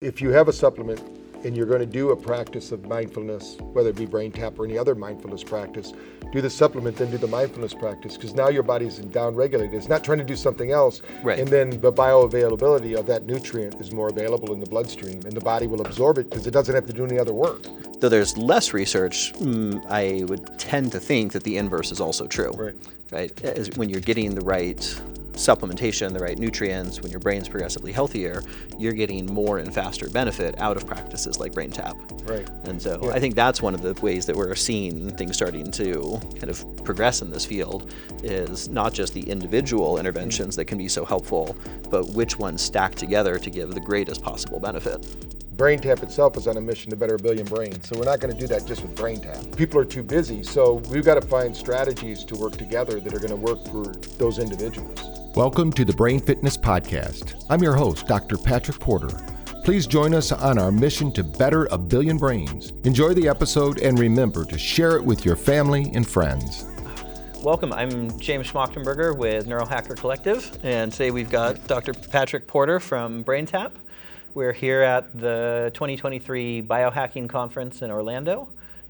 If you have a supplement and you're going to do a practice of mindfulness, whether it be brain tap or any other mindfulness practice, do the supplement, then do the mindfulness practice because now your body's down regulated. It's not trying to do something else. Right. And then the bioavailability of that nutrient is more available in the bloodstream and the body will absorb it because it doesn't have to do any other work. Though there's less research, mm, I would tend to think that the inverse is also true. Right. Right. As when you're getting the right supplementation, the right nutrients, when your brain's progressively healthier, you're getting more and faster benefit out of practices like brain tap. Right. And so Yeah. I think that's one of the ways that we're seeing things starting to kind of progress in this field is not just the individual interventions that can be so helpful, but which ones stack together to give the greatest possible benefit. Brain Tap itself is on a mission to better a billion brains, so we're not going to do that just with Brain Tap. People are too busy, so we've got to find strategies to work together that are going to work for those individuals. Welcome to the Brain Fitness Podcast. I'm your host, Dr. Patrick Porter. Please join us on our mission to better a billion brains. Enjoy the episode and remember to share it with your family and friends. Welcome. I'm James Schmachtenberger with Neurohacker Collective, and today we've got Dr. Patrick Porter from BrainTap. We're here at the 2023 Biohacking Conference in Orlando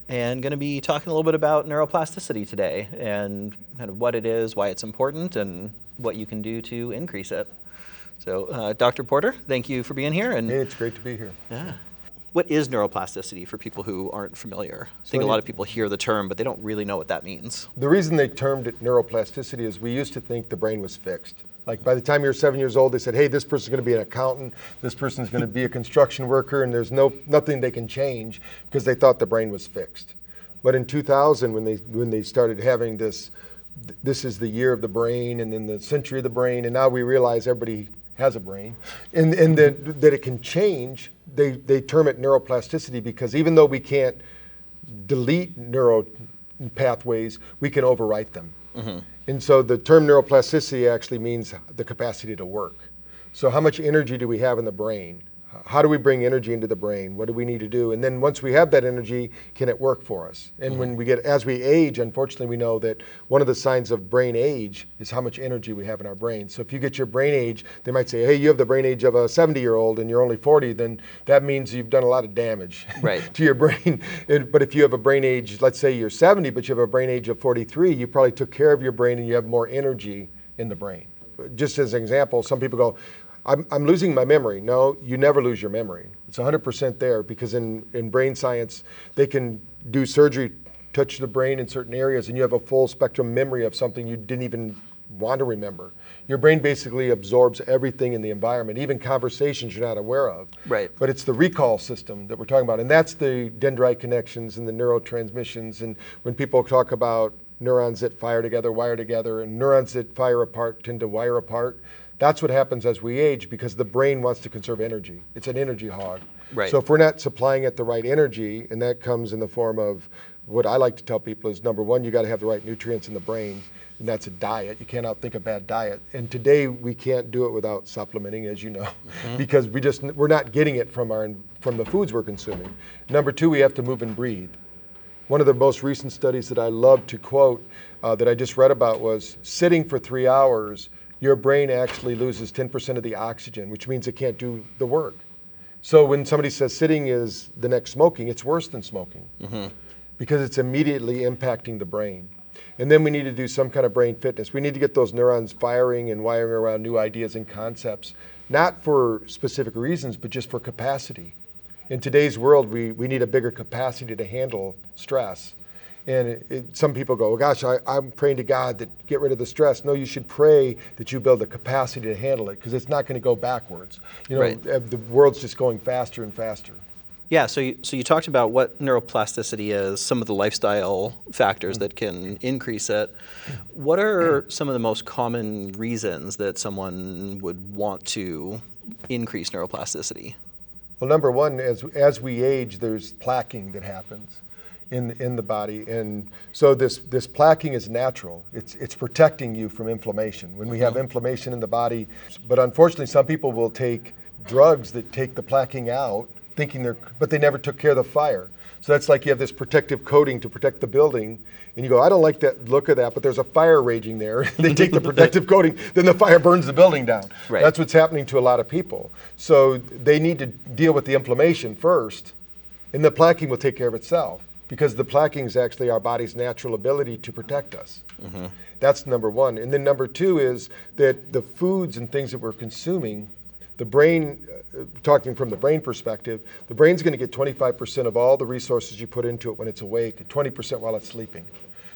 and going to be talking a little bit about neuroplasticity today and kind of what it is, why it's important, and what you can do to increase it. So, uh, Dr. Porter, thank you for being here. And Hey, it's great to be here. yeah. What is neuroplasticity for people who aren't familiar? I think a lot of people hear the term, but they don't really know what that means. The reason they termed it neuroplasticity is we used to think the brain was fixed. Like by the time you're seven years old, they said, "Hey, this person's going to be an accountant. This person's going to be a construction worker, and there's no nothing they can change because they thought the brain was fixed." But in 2000, when they when they started having this, this is the year of the brain, and then the century of the brain, and now we realize everybody has a brain, and and that that it can change. They they term it neuroplasticity because even though we can't delete neural pathways, we can overwrite them. Mm-hmm. And so the term neuroplasticity actually means the capacity to work. So how much energy do we have in the brain? How do we bring energy into the brain? What do we need to do? And then once we have that energy, can it work for us? And when we get, as we age, unfortunately, we know that one of the signs of brain age is how much energy we have in our brain. So if you get your brain age, they might say, hey, you have the brain age of a 70 year old and you're only 40, then that means you've done a lot of damage Right. to your brain. But if you have a brain age, let's say you're 70, but you have a brain age of 43, you probably took care of your brain and you have more energy in the brain. Just as an example, some people go, I'm, I'm losing my memory. No, you never lose your memory. It's 100% there because in, in brain science, they can do surgery, touch the brain in certain areas, and you have a full spectrum memory of something you didn't even want to remember. Your brain basically absorbs everything in the environment, even conversations you're not aware of. Right. But it's the recall system that we're talking about, and that's the dendrite connections and the neurotransmissions. And when people talk about neurons that fire together, wire together, and neurons that fire apart tend to wire apart, that's what happens as we age because the brain wants to conserve energy. It's an energy hog. Right. So if we're not supplying it the right energy, and that comes in the form of what I like to tell people is number one, you got to have the right nutrients in the brain, and that's a diet. You can't outthink a bad diet. And today we can't do it without supplementing, as you know, mm-hmm. because we just we're not getting it from our from the foods we're consuming. Number two, we have to move and breathe. One of the most recent studies that I love to quote uh, that I just read about was sitting for three hours, your brain actually loses 10% of the oxygen, which means it can't do the work. So when somebody says sitting is the next smoking, it's worse than smoking because it's immediately impacting the brain. And then we need to do some kind of brain fitness. We need to get those neurons firing and wiring around new ideas and concepts, not for specific reasons, but just for capacity. In today's world, we, we need a bigger capacity to handle stress. And it, it, some people go, oh, gosh, I, I'm praying to God that get rid of the stress. No, you should pray that you build the capacity to handle it because it's not going to go backwards. You know, Right. the world's just going faster and faster. Yeah, so you, so you talked about what neuroplasticity is, some of the lifestyle factors mm. that can increase it. What are some of the most common reasons that someone would want to increase neuroplasticity? Well, number one, as, as we age, there's plaquing that happens in, in the body. And so this, this plaquing is natural. It's, it's protecting you from inflammation. When we have mm-hmm. inflammation in the body, but unfortunately, some people will take drugs that take the plaquing out, thinking they're, but they never took care of the fire. So that's like you have this protective coating to protect the building, and you go, I don't like that look of that, but there's a fire raging there. they take the protective coating, then the fire burns the building down. Right. That's what's happening to a lot of people. So they need to deal with the inflammation first, and the plaquing will take care of itself because the plaquing is actually our body's natural ability to protect us. Mm-hmm. That's number one. And then number two is that the foods and things that we're consuming, the brain, talking from the brain perspective, the brain's going to get 25% of all the resources you put into it when it's awake, and 20% while it's sleeping.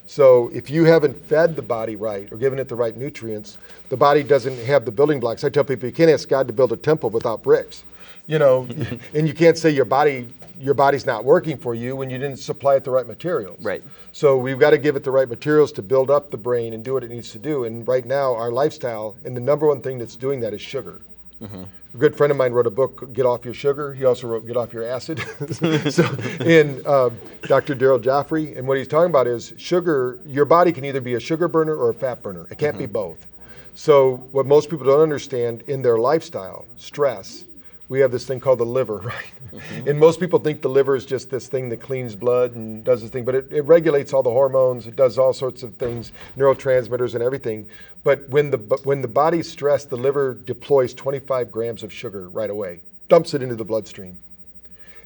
So if you haven't fed the body right or given it the right nutrients, the body doesn't have the building blocks. I tell people you can't ask God to build a temple without bricks. You know, and you can't say your body your body's not working for you when you didn't supply it the right materials. Right. So we've got to give it the right materials to build up the brain and do what it needs to do. And right now, our lifestyle, and the number one thing that's doing that is sugar. A good friend of mine wrote a book, Get Off Your Sugar. He also wrote Get Off Your Acid. so, in um, Dr. Daryl Gioffre, and what he's talking about is sugar. Your body can either be a sugar burner or a fat burner. It can't be both. So, what most people don't understand in their lifestyle, stress, we have this thing called the liver, right? Mm-hmm. And most people think the liver is just this thing that cleans blood and does this thing, but it, it regulates all the hormones, it does all sorts of things, neurotransmitters and everything. But when the, when the body's stressed, the liver deploys 25 grams of sugar right away, dumps it into the bloodstream.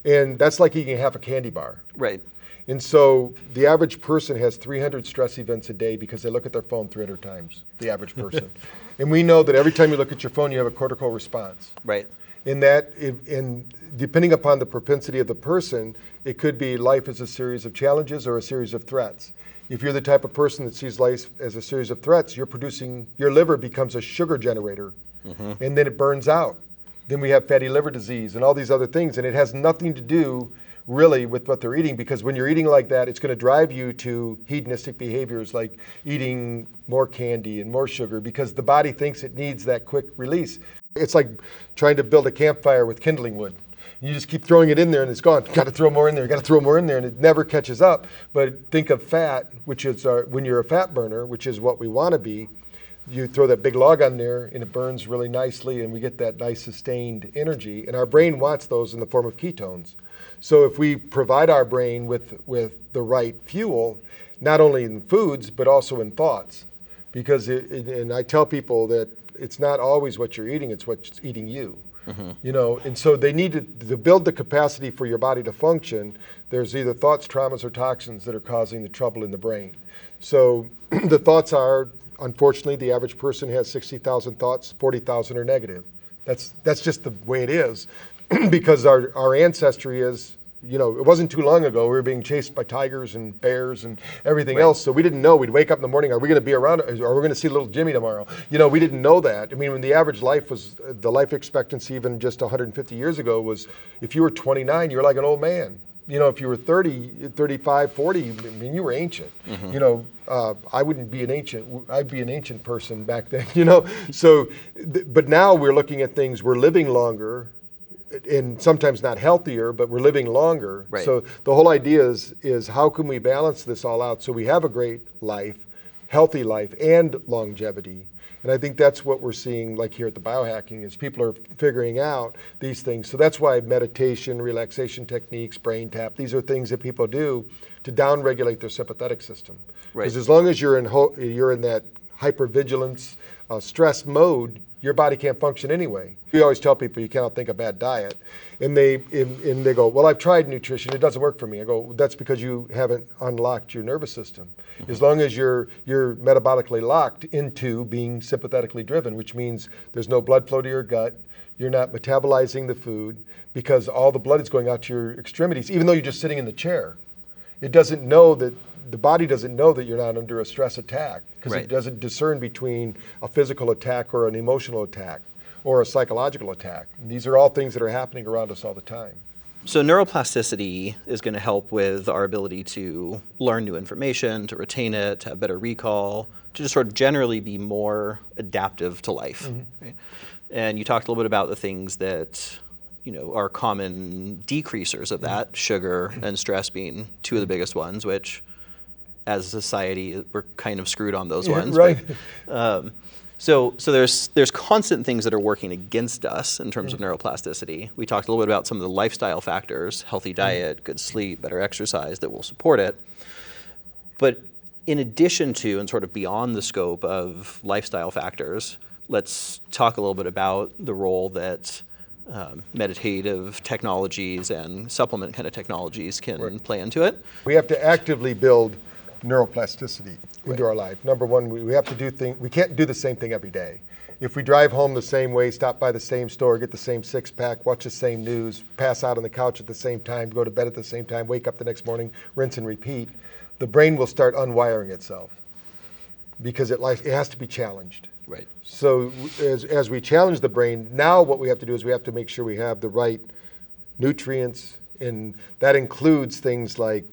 And that's like eating half a candy bar. Right. And so the average person has 300 stress events a day because they look at their phone 300 times, the average person. and we know that every time you look at your phone, you have a cortical response. Right. In that, in, in depending upon the propensity of the person, it could be life as a series of challenges or a series of threats. If you're the type of person that sees life as a series of threats, you're producing, your liver becomes a sugar generator, mm-hmm. and then it burns out. Then we have fatty liver disease and all these other things, and it has nothing to do really with what they're eating because when you're eating like that, it's going to drive you to hedonistic behaviors like eating more candy and more sugar because the body thinks it needs that quick release. It's like trying to build a campfire with kindling wood. You just keep throwing it in there and it's gone. Got to throw more in there. Got to throw more in there, and it never catches up. But think of fat, which is our, when you're a fat burner, which is what we want to be. You throw that big log on there, and it burns really nicely, and we get that nice sustained energy. And our brain wants those in the form of ketones. So if we provide our brain with with the right fuel, not only in foods but also in thoughts, because it, it- and I tell people that it's not always what you're eating; it's what's eating you. You know, and so they need to, to build the capacity for your body to function. There's either thoughts, traumas, or toxins that are causing the trouble in the brain. So the thoughts are, unfortunately, the average person has 60,000 thoughts, 40,000 are negative. That's that's just the way it is, because our our ancestry is. You know, it wasn't too long ago we were being chased by tigers and bears and everything else. So we didn't know. We'd wake up in the morning. Are we going to be around? Are we going to see little Jimmy tomorrow? You know, we didn't know that. I mean, when the average life was the life expectancy even just 150 years ago was, if you were 29, you were like an old man. You know, if you were 30, 35, 40, I mean, you were ancient. You know, uh, I wouldn't be an ancient. I'd be an ancient person back then. You know, so, th- but now we're looking at things. We're living longer, and sometimes not healthier, but we're living longer. Right. So the whole idea is is how can we balance this all out so we have a great life, healthy life, and longevity. And I think that's what we're seeing, like here at the biohacking, is people are figuring out these things. So that's why meditation, relaxation techniques, brain tap, these are things that people do to downregulate their sympathetic system. Right. Because as long as you're in ho- you're in that hypervigilance, uh, stress mode, your body can't function anyway. We always tell people you cannot think a bad diet, and they and, and they go, "Well, I've tried nutrition; it doesn't work for me." I go, "That's because you haven't unlocked your nervous system. Mm-hmm. As long as you're you're metabolically locked into being sympathetically driven, which means there's no blood flow to your gut, you're not metabolizing the food because all the blood is going out to your extremities, even though you're just sitting in the chair." It doesn't know that the body doesn't know that you're not under a stress attack because Right. it doesn't discern between a physical attack or an emotional attack or a psychological attack. These are all things that are happening around us all the time. So neuroplasticity is going to help with our ability to learn new information, to retain it, to have better recall, to just sort of generally be more adaptive to life. Mm-hmm. right? And you talked a little bit about the things that you know are common decreasers of mm-hmm. that, sugar and stress being two of the mm-hmm. biggest ones, which as a society we're kind of screwed on those Yeah, ones. right. But, um, So, so there's there's constant things that are working against us in terms of neuroplasticity. We talked a little bit about some of the lifestyle factors: healthy diet, good sleep, better exercise that will support it. But in addition to and sort of beyond the scope of lifestyle factors, let's talk a little bit about the role that um, meditative technologies and supplement kind of technologies can play into it. We have to actively build neuroplasticity into our life. Number one, we, we have to do things, we can't do the same thing every day. If we drive home the same way, stop by the same store, get the same six pack, watch the same news, pass out on the couch at the same time, go to bed at the same time, wake up the next morning, rinse and repeat, the brain will start unwiring itself because it, life, it has to be challenged. Right. So as, as we challenge the brain, now what we have to do is we have to make sure we have the right nutrients, and that includes things like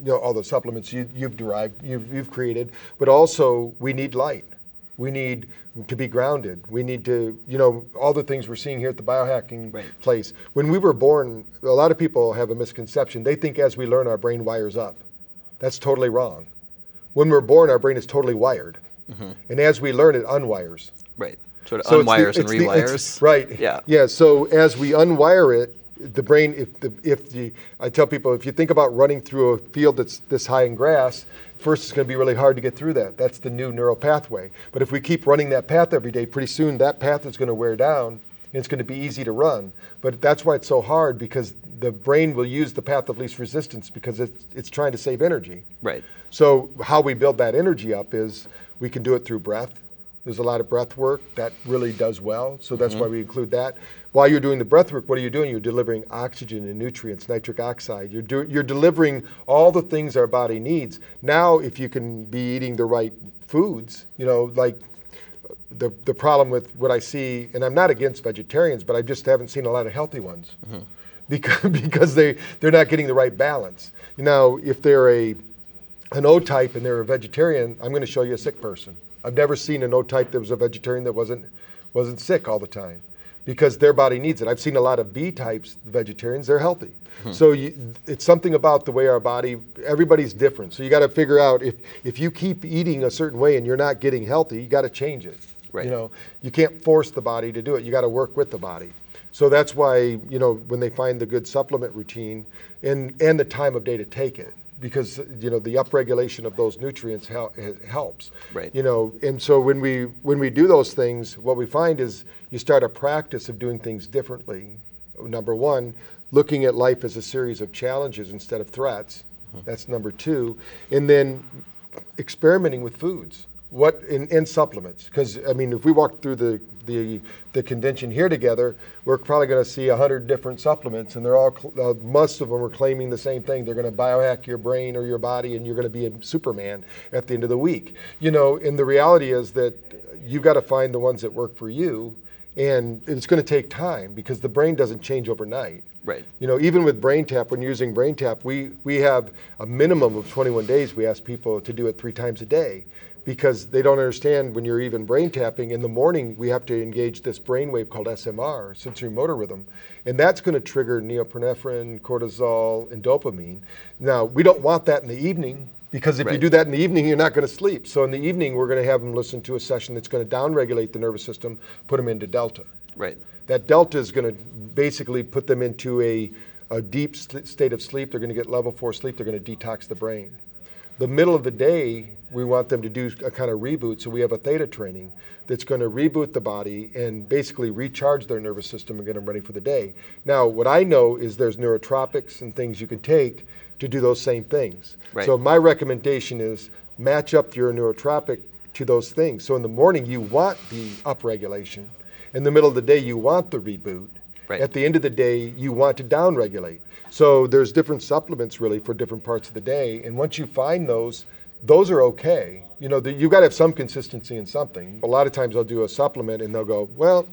you know all the supplements you, you've derived, you've, you've created, but also we need light. We need to be grounded. We need to, you know, all the things we're seeing here at the biohacking Right. place. When we were born, a lot of people have a misconception. They think as we learn, our brain wires up. That's totally wrong. When we're born, our brain is totally wired. Mm-hmm. And as we learn, it unwires. Right. Sort of So it's the- unwires and it's the- rewires. right. Yeah. Yeah. So as we unwire it, the brain, if the, if the, I tell people, if you think about running through a field that's this high in grass, first it's going to be really hard to get through that. That's the new neural pathway. But if we keep running that path every day, pretty soon that path is going to wear down and it's going to be easy to run. But that's why it's so hard because the brain will use the path of least resistance because it's, it's trying to save energy. Right. So how we build that energy up is we can do it through breath. There's a lot of breath work that really does well. So that's mm-hmm. why we include that. While you're doing the breath work, what are you doing? You're delivering oxygen and nutrients, nitric oxide. You're, do, you're delivering all the things our body needs. Now, if you can be eating the right foods, you know, like the, the problem with what I see, and I'm not against vegetarians, but I just haven't seen a lot of healthy ones mm-hmm. because, because they, they're not getting the right balance. Now, if they're a, an O type and they're a vegetarian, I'm going to show you a sick person. I've never seen an O type that was a vegetarian that wasn't, wasn't sick all the time because their body needs it. I've seen a lot of B types vegetarians, they're healthy. Hmm. So you, it's something about the way our body, everybody's different. So you got to figure out if, if you keep eating a certain way and you're not getting healthy, you got to change it. Right. You know, you can't force the body to do it. You got to work with the body. So that's why, you know, when they find the good supplement routine and, and the time of day to take it, because, you know, the upregulation of those nutrients hel- helps. Right. You know, and so when we, when we do those things, what we find is you start a practice of doing things differently. Number one, looking at life as a series of challenges instead of threats. Mm-hmm. That's number two. And then experimenting with foods what in, in supplements because i mean if we walk through the the, the convention here together we're probably going to see 100 different supplements and they're all cl- uh, most of them are claiming the same thing they're going to biohack your brain or your body and you're going to be a superman at the end of the week you know and the reality is that you've got to find the ones that work for you and it's going to take time because the brain doesn't change overnight Right. you know, even with BrainTap, when you're using BrainTap, we, we have a minimum of 21 days. We ask people to do it three times a day because they don't understand when you're even brain tapping. In the morning, we have to engage this brain wave called SMR, sensory motor rhythm, and that's going to trigger norepinephrine, cortisol, and dopamine. Now, we don't want that in the evening because if you do that in the evening, you're not going to sleep. So in the evening, we're going to have them listen to a session that's going to downregulate the nervous system, put them into delta Right. that delta is going to basically put them into a, a deep st- state of sleep. They're going to get level four sleep. They're going to detox the brain. The middle of the day, we want them to do a kind of reboot. So we have a theta training that's going to reboot the body and basically recharge their nervous system and get them ready for the day. Now, what I know is there's neurotropics and things you can take to do those same things. Right. So my recommendation is match up your neurotropic to those things. So in the morning, you want the upregulation. In the middle of the day, you want the reboot. Right. At the end of the day, you want to downregulate. So there's different supplements really for different parts of the day. And once you find those, those are okay. You know, the, you've got to have some consistency in something. A lot of times I'll do a supplement and they'll go, well,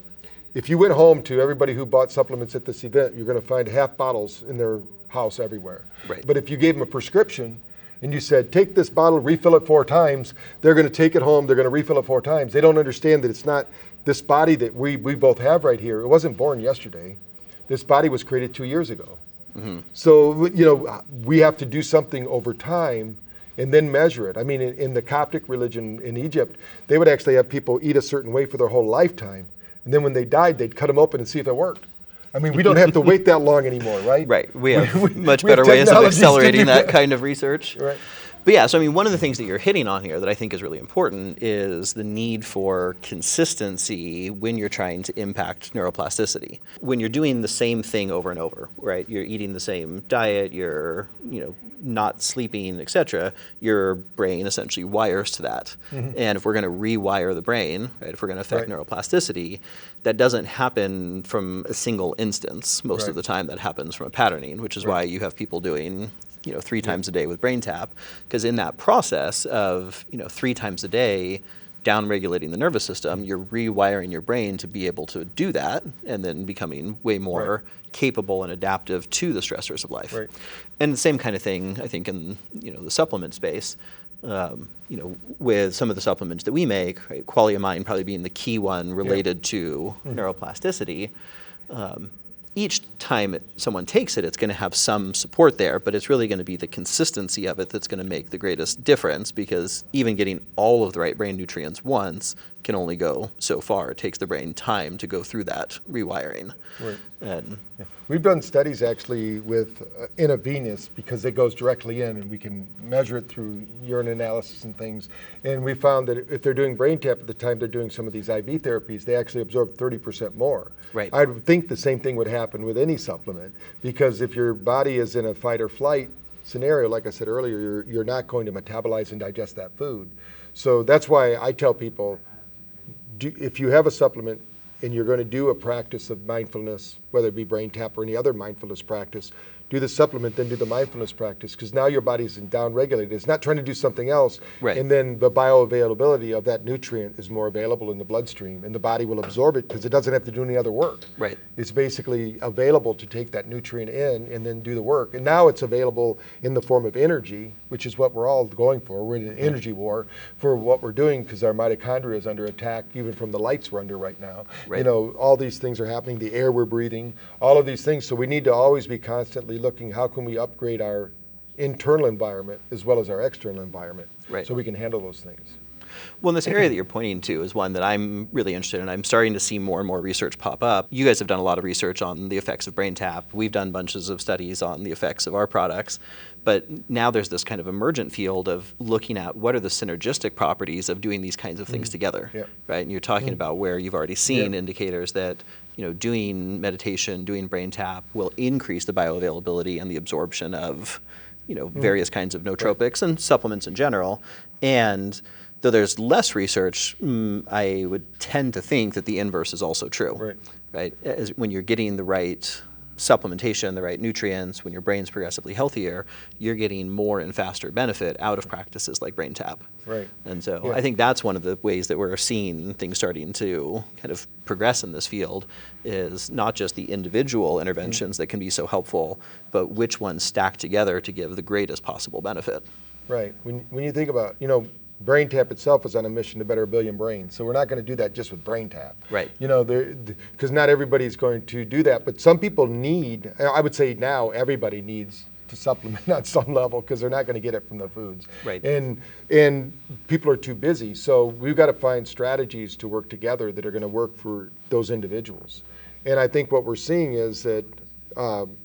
if you went home to everybody who bought supplements at this event, you're going to find half bottles in their house everywhere. Right. But if you gave them a prescription and you said, take this bottle, refill it four times, they're going to take it home, they're going to refill it four times. They don't understand that it's not this body that we, we both have right here. It wasn't born yesterday. This body was created two years ago. So, you know, we have to do something over time and then measure it. I mean, in, in the Coptic religion in Egypt, they would actually have people eat a certain way for their whole lifetime, and then when they died, they'd cut them open and see if it worked. I mean, we don't have to wait that long anymore, right? Right. We have much we have better ways of accelerating that that. kind of research. Right. But yeah, so I mean, one of the things that you're hitting on here that I think is really important is the need for consistency when you're trying to impact neuroplasticity. When you're doing the same thing over and over, right? You're eating the same diet, you're, you know, not sleeping, etc. Your brain essentially wires to that. Mm-hmm. And if we're going to rewire the brain, right, if we're going to affect Right. neuroplasticity, that doesn't happen from a single instance. Most of the time, that happens from a patterning, which is why you have people doing you know three times a day with brain tap because in that process of you know three times a day down regulating the nervous system you're rewiring your brain to be able to do that and then becoming way more capable and adaptive to the stressors of life. Right. and the same kind of thing i think in you know the supplement space um, you know with some of the supplements that we make right, Qualia Mind probably being the key one related to neuroplasticity um, each time it, someone takes it, it's going to have some support there, but it's really going to be the consistency of it that's going to make the greatest difference because even getting all of the right brain nutrients once can only go so far. It takes the brain time to go through that rewiring. Right. And We've done studies actually with uh, intravenous because it goes directly in and we can measure it through urine analysis and things. And we found that if they're doing brain tap at the time they're doing some of these IV therapies, they actually absorb 30% more. Right. I would think the same thing would happen with any supplement because if your body is in a fight or flight scenario, like I said earlier, you're, you're not going to metabolize and digest that food. So that's why I tell people do, if you have a supplement and you're going to do a practice of mindfulness, whether it be brain tap or any other mindfulness practice, do the supplement, then do the mindfulness practice because now your body's down regulated. It's not trying to do something else. Right. And then the bioavailability of that nutrient is more available in the bloodstream and the body will absorb it because it doesn't have to do any other work. Right. It's basically available to take that nutrient in and then do the work. And now it's available in the form of energy, which is what we're all going for. We're in an energy war for what we're doing because our mitochondria is under attack, even from the lights we're under right now. Right. You know, all these things are happening, the air we're breathing, all of these things. So we need to always be constantly looking how can we upgrade our internal environment as well as our external environment Right. so we can handle those things. Well, this area that you're pointing to is one that I'm really interested in. I'm starting to see more and more research pop up. You guys have done a lot of research on the effects of brain tap. We've done bunches of studies on the effects of our products. But now there's this kind of emergent field of looking at what are the synergistic properties of doing these kinds of things mm. together. Yeah. Right? And you're talking mm. about where you've already seen Yeah. indicators that you know doing meditation, doing brain tap will increase the bioavailability and the absorption of you know various kinds of nootropics and supplements in general. And though there's less research, mm, I would tend to think that the inverse is also true. Right. Right. As when you're getting the right supplementation, the right nutrients, when your brain's progressively healthier, you're getting more and faster benefit out of practices like brain tap. Right. And so Yeah. I think that's one of the ways that we're seeing things starting to kind of progress in this field is not just the individual interventions that can be so helpful, but which ones stack together to give the greatest possible benefit. Right. When, when you think about, you know, Brain Tap itself is on a mission to better a billion brains. So we're not going to do that just with Brain Tap. Right. You know, because not everybody's going to do that, but some people need. I would say now everybody needs to supplement on some level because they're not going to get it from the foods. Right. And and people are too busy. So we've got to find strategies to work together that are going to work for those individuals. And I think what we're seeing is that um,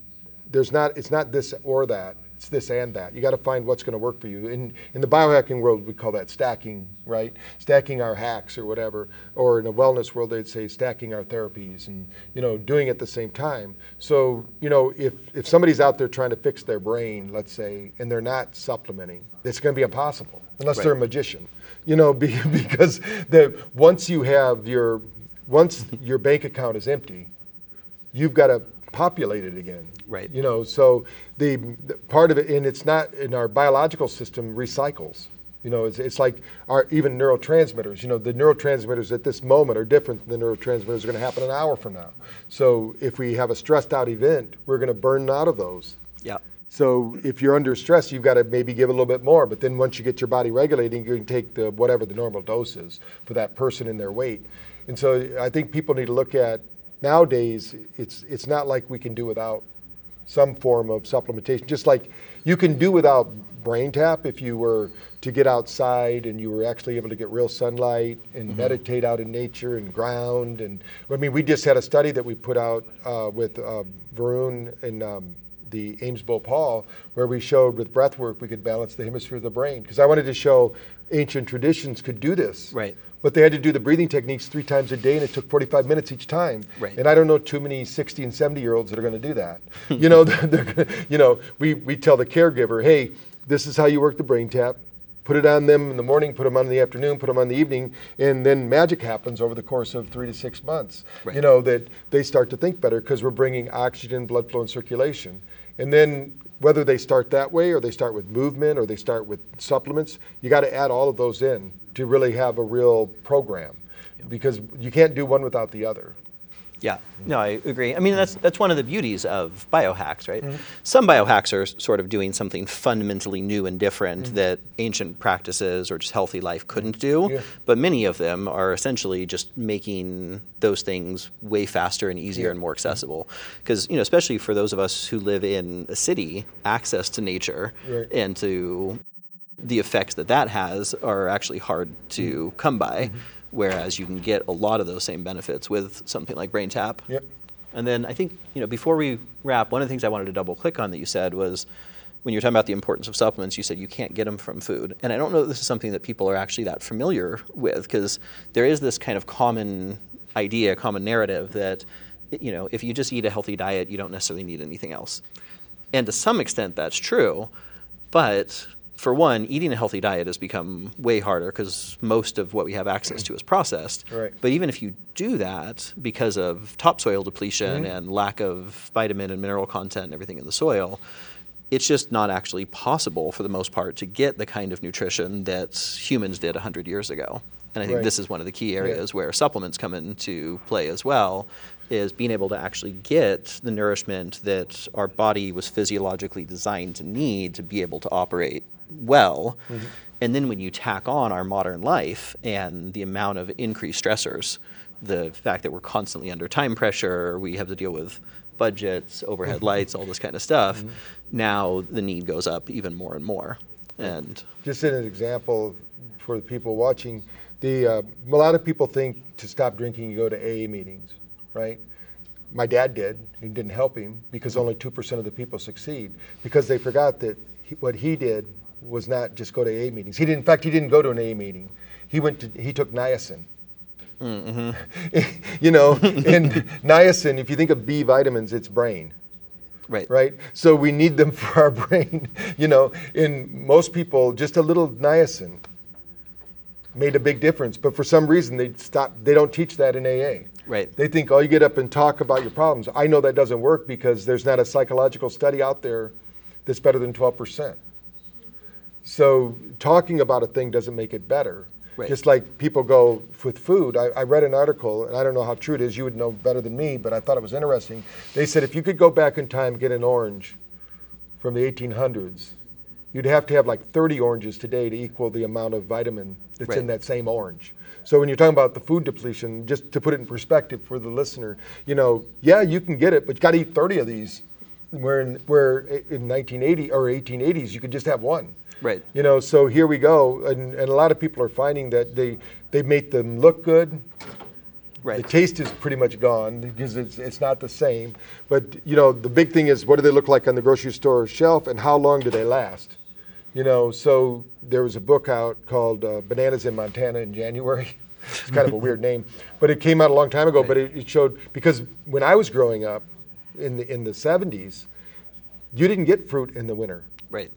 there's not it's not this or that it's this and that. You got to find what's going to work for you. In in the biohacking world we call that stacking right? Stacking our hacks or whatever. Or in the wellness world they'd say stacking our therapies and you know doing it at the same time. So you know if if somebody's out there trying to fix their brain let's say and they're not supplementing it's going to be impossible unless they're a magician. You know be, because the once you have your once your bank account is empty you've got to populate it again. Right. You know, so the, the part of it, and it's not in our biological system recycles. You know, it's, it's like our even neurotransmitters. You know, the neurotransmitters at this moment are different than the neurotransmitters are going to happen an hour from now. So if we have a stressed out event, we're going to burn out of those. Yeah. So if you're under stress, you've got to maybe give a little bit more. But then once you get your body regulating, you can take the whatever the normal dose is for that person and their weight. And so I think people need to look at nowadays. It's it's not like we can do without some form of supplementation. Just like you can do without brain tap if you were to get outside and you were actually able to get real sunlight and meditate out in nature and ground. And I mean, we just had a study that we put out uh, with uh, Varun and um, the Ames Bowl Paul, where we showed with breath work we could balance the hemisphere of the brain. Because I wanted to show ancient traditions could do this. Right. But they had to do the breathing techniques three times a day, and it took 45 minutes each time. Right. And I don't know too many 60 and 70 year olds that are going to do that. you know, they're, gonna, you know, we, we tell the caregiver, hey, this is how you work the brain tap. Put it on them in the morning, put them on in the afternoon, put them on the evening, and then magic happens over the course of three to six months. Right. You know, that they start to think better because we're bringing oxygen, blood flow, and circulation. And then whether they start that way or they start with movement or they start with supplements, you got to add all of those in to really have a real program because you can't do one without the other. Yeah, mm-hmm. no, I agree. I mean, that's mm-hmm. that's one of the beauties of biohacks, right? Mm-hmm. Some biohacks are sort of doing something fundamentally new and different Mm-hmm. that ancient practices or just healthy life couldn't mm-hmm. do. Yeah. But many of them are essentially just making those things way faster and easier and more accessible. Because you know, especially for those of us who live in a city, access to nature Right. and to the effects that that has are actually hard to come by. Whereas you can get a lot of those same benefits with something like Brain Tap. Yep. And then I think, you know, before we wrap, one of the things I wanted to double click on that you said was when you were talking about the importance of supplements, you said you can't get them from food. And I don't know that this is something that people are actually that familiar with because there is this kind of common idea, common narrative that, you know, if you just eat a healthy diet, you don't necessarily need anything else. And to some extent, that's true. But for one, eating a healthy diet has become way harder because most of what we have access to is processed. Right. But even if you do that, because of topsoil depletion mm-hmm. and lack of vitamin and mineral content and everything in the soil, it's just not actually possible for the most part to get the kind of nutrition that humans did 100 years ago. And I think Right. this is one of the key areas where supplements come into play as well is being able to actually get the nourishment that our body was physiologically designed to need to be able to operate well. Mm-hmm. And then when you tack on our modern life and the amount of increased stressors, the fact that we're constantly under time pressure, we have to deal with budgets, overhead mm-hmm. lights, all this kind of stuff. Mm-hmm. Now the need goes up even more and more. And Just as an example for the people watching, the uh, a lot of people think to stop drinking you go to AA meetings, right? My dad did. It didn't help him because only two percent of the people succeed because they forgot that he, what he did was not just go to AA meetings. He didn't. In fact, he didn't go to an AA meeting. He went to. He took niacin. Mm-hmm. you know, and niacin. If you think of B vitamins, it's brain right. right? So we need them for our brain, you know. In most people, just a little niacin made a big difference. But for some reason, they stop. They don't teach that in AA. Right. They think, oh, you get up and talk about your problems. I know that doesn't work because there's not a psychological study out there that's better than 12%. So talking about a thing doesn't make it better. Right. Just like people go with food. I, I read an article, and I don't know how true it is. You would know better than me, but I thought it was interesting. They said if you could go back in time and get an orange from the 1800s, you'd have to have like 30 oranges today to equal the amount of vitamin that's in that same orange. So when you're talking about the food depletion, just to put it in perspective for the listener, you know, yeah, you can get it, but you got to eat 30 of these. Where in, where in 1980 or 1880s you could just have one. Right. You know, so here we go, and, and a lot of people are finding that they they make them look good. Right. The taste is pretty much gone because it's it's not the same. But you know, the big thing is what do they look like on the grocery store shelf, and how long do they last? You know, so there was a book out called uh, Bananas in Montana in January. it's kind of a weird name, but it came out a long time ago. But it, it showed because when I was growing up in the in the 70s, you didn't get fruit in the winter. Right.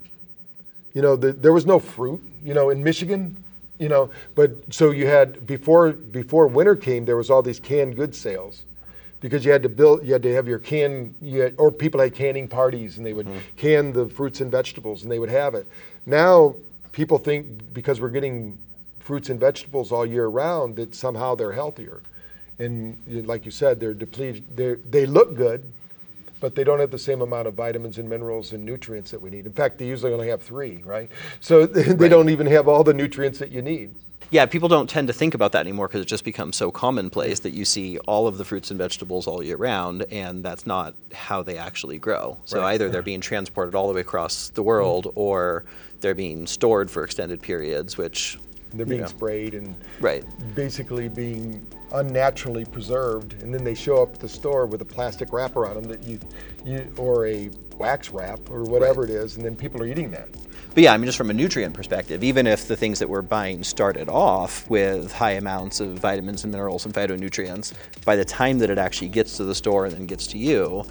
You know, the, there was no fruit. You know, in Michigan, you know, but so you had before before winter came, there was all these canned goods sales, because you had to build, you had to have your can, you had, or people had canning parties, and they would mm-hmm. can the fruits and vegetables, and they would have it. Now people think because we're getting fruits and vegetables all year round that somehow they're healthier, and like you said, they're depleted. They they look good, but they don't have the same amount of vitamins and minerals and nutrients that we need. In fact, they usually only have three, right? So they don't even have all the nutrients that you need. Yeah, people don't tend to think about that anymore because it just becomes so commonplace that you see all of the fruits and vegetables all year round, and that's not how they actually grow. So Right. either they're being transported all the way across the world, mm-hmm. or they're being stored for extended periods, which They're you being know, sprayed and Right. basically being unnaturally preserved, and then they show up at the store with a plastic wrapper on them that you, you or a wax wrap or whatever it is, and then people are eating that. But yeah, I mean, just from a nutrient perspective, even if the things that we're buying started off with high amounts of vitamins and minerals and phytonutrients, by the time that it actually gets to the store and then gets to you,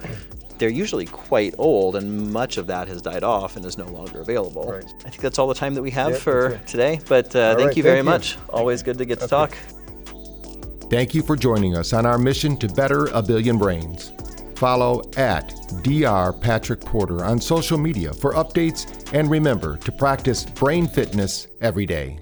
they're usually quite old, and much of that has died off and is no longer available. Right. I think that's all the time that we have Yeah, for that's today. But uh, thank right, you very thank you. much. Always good to get to talk. Thank you for joining us on our mission to better a billion brains. Follow at Dr. Patrick Porter on social media for updates and remember to practice brain fitness every day.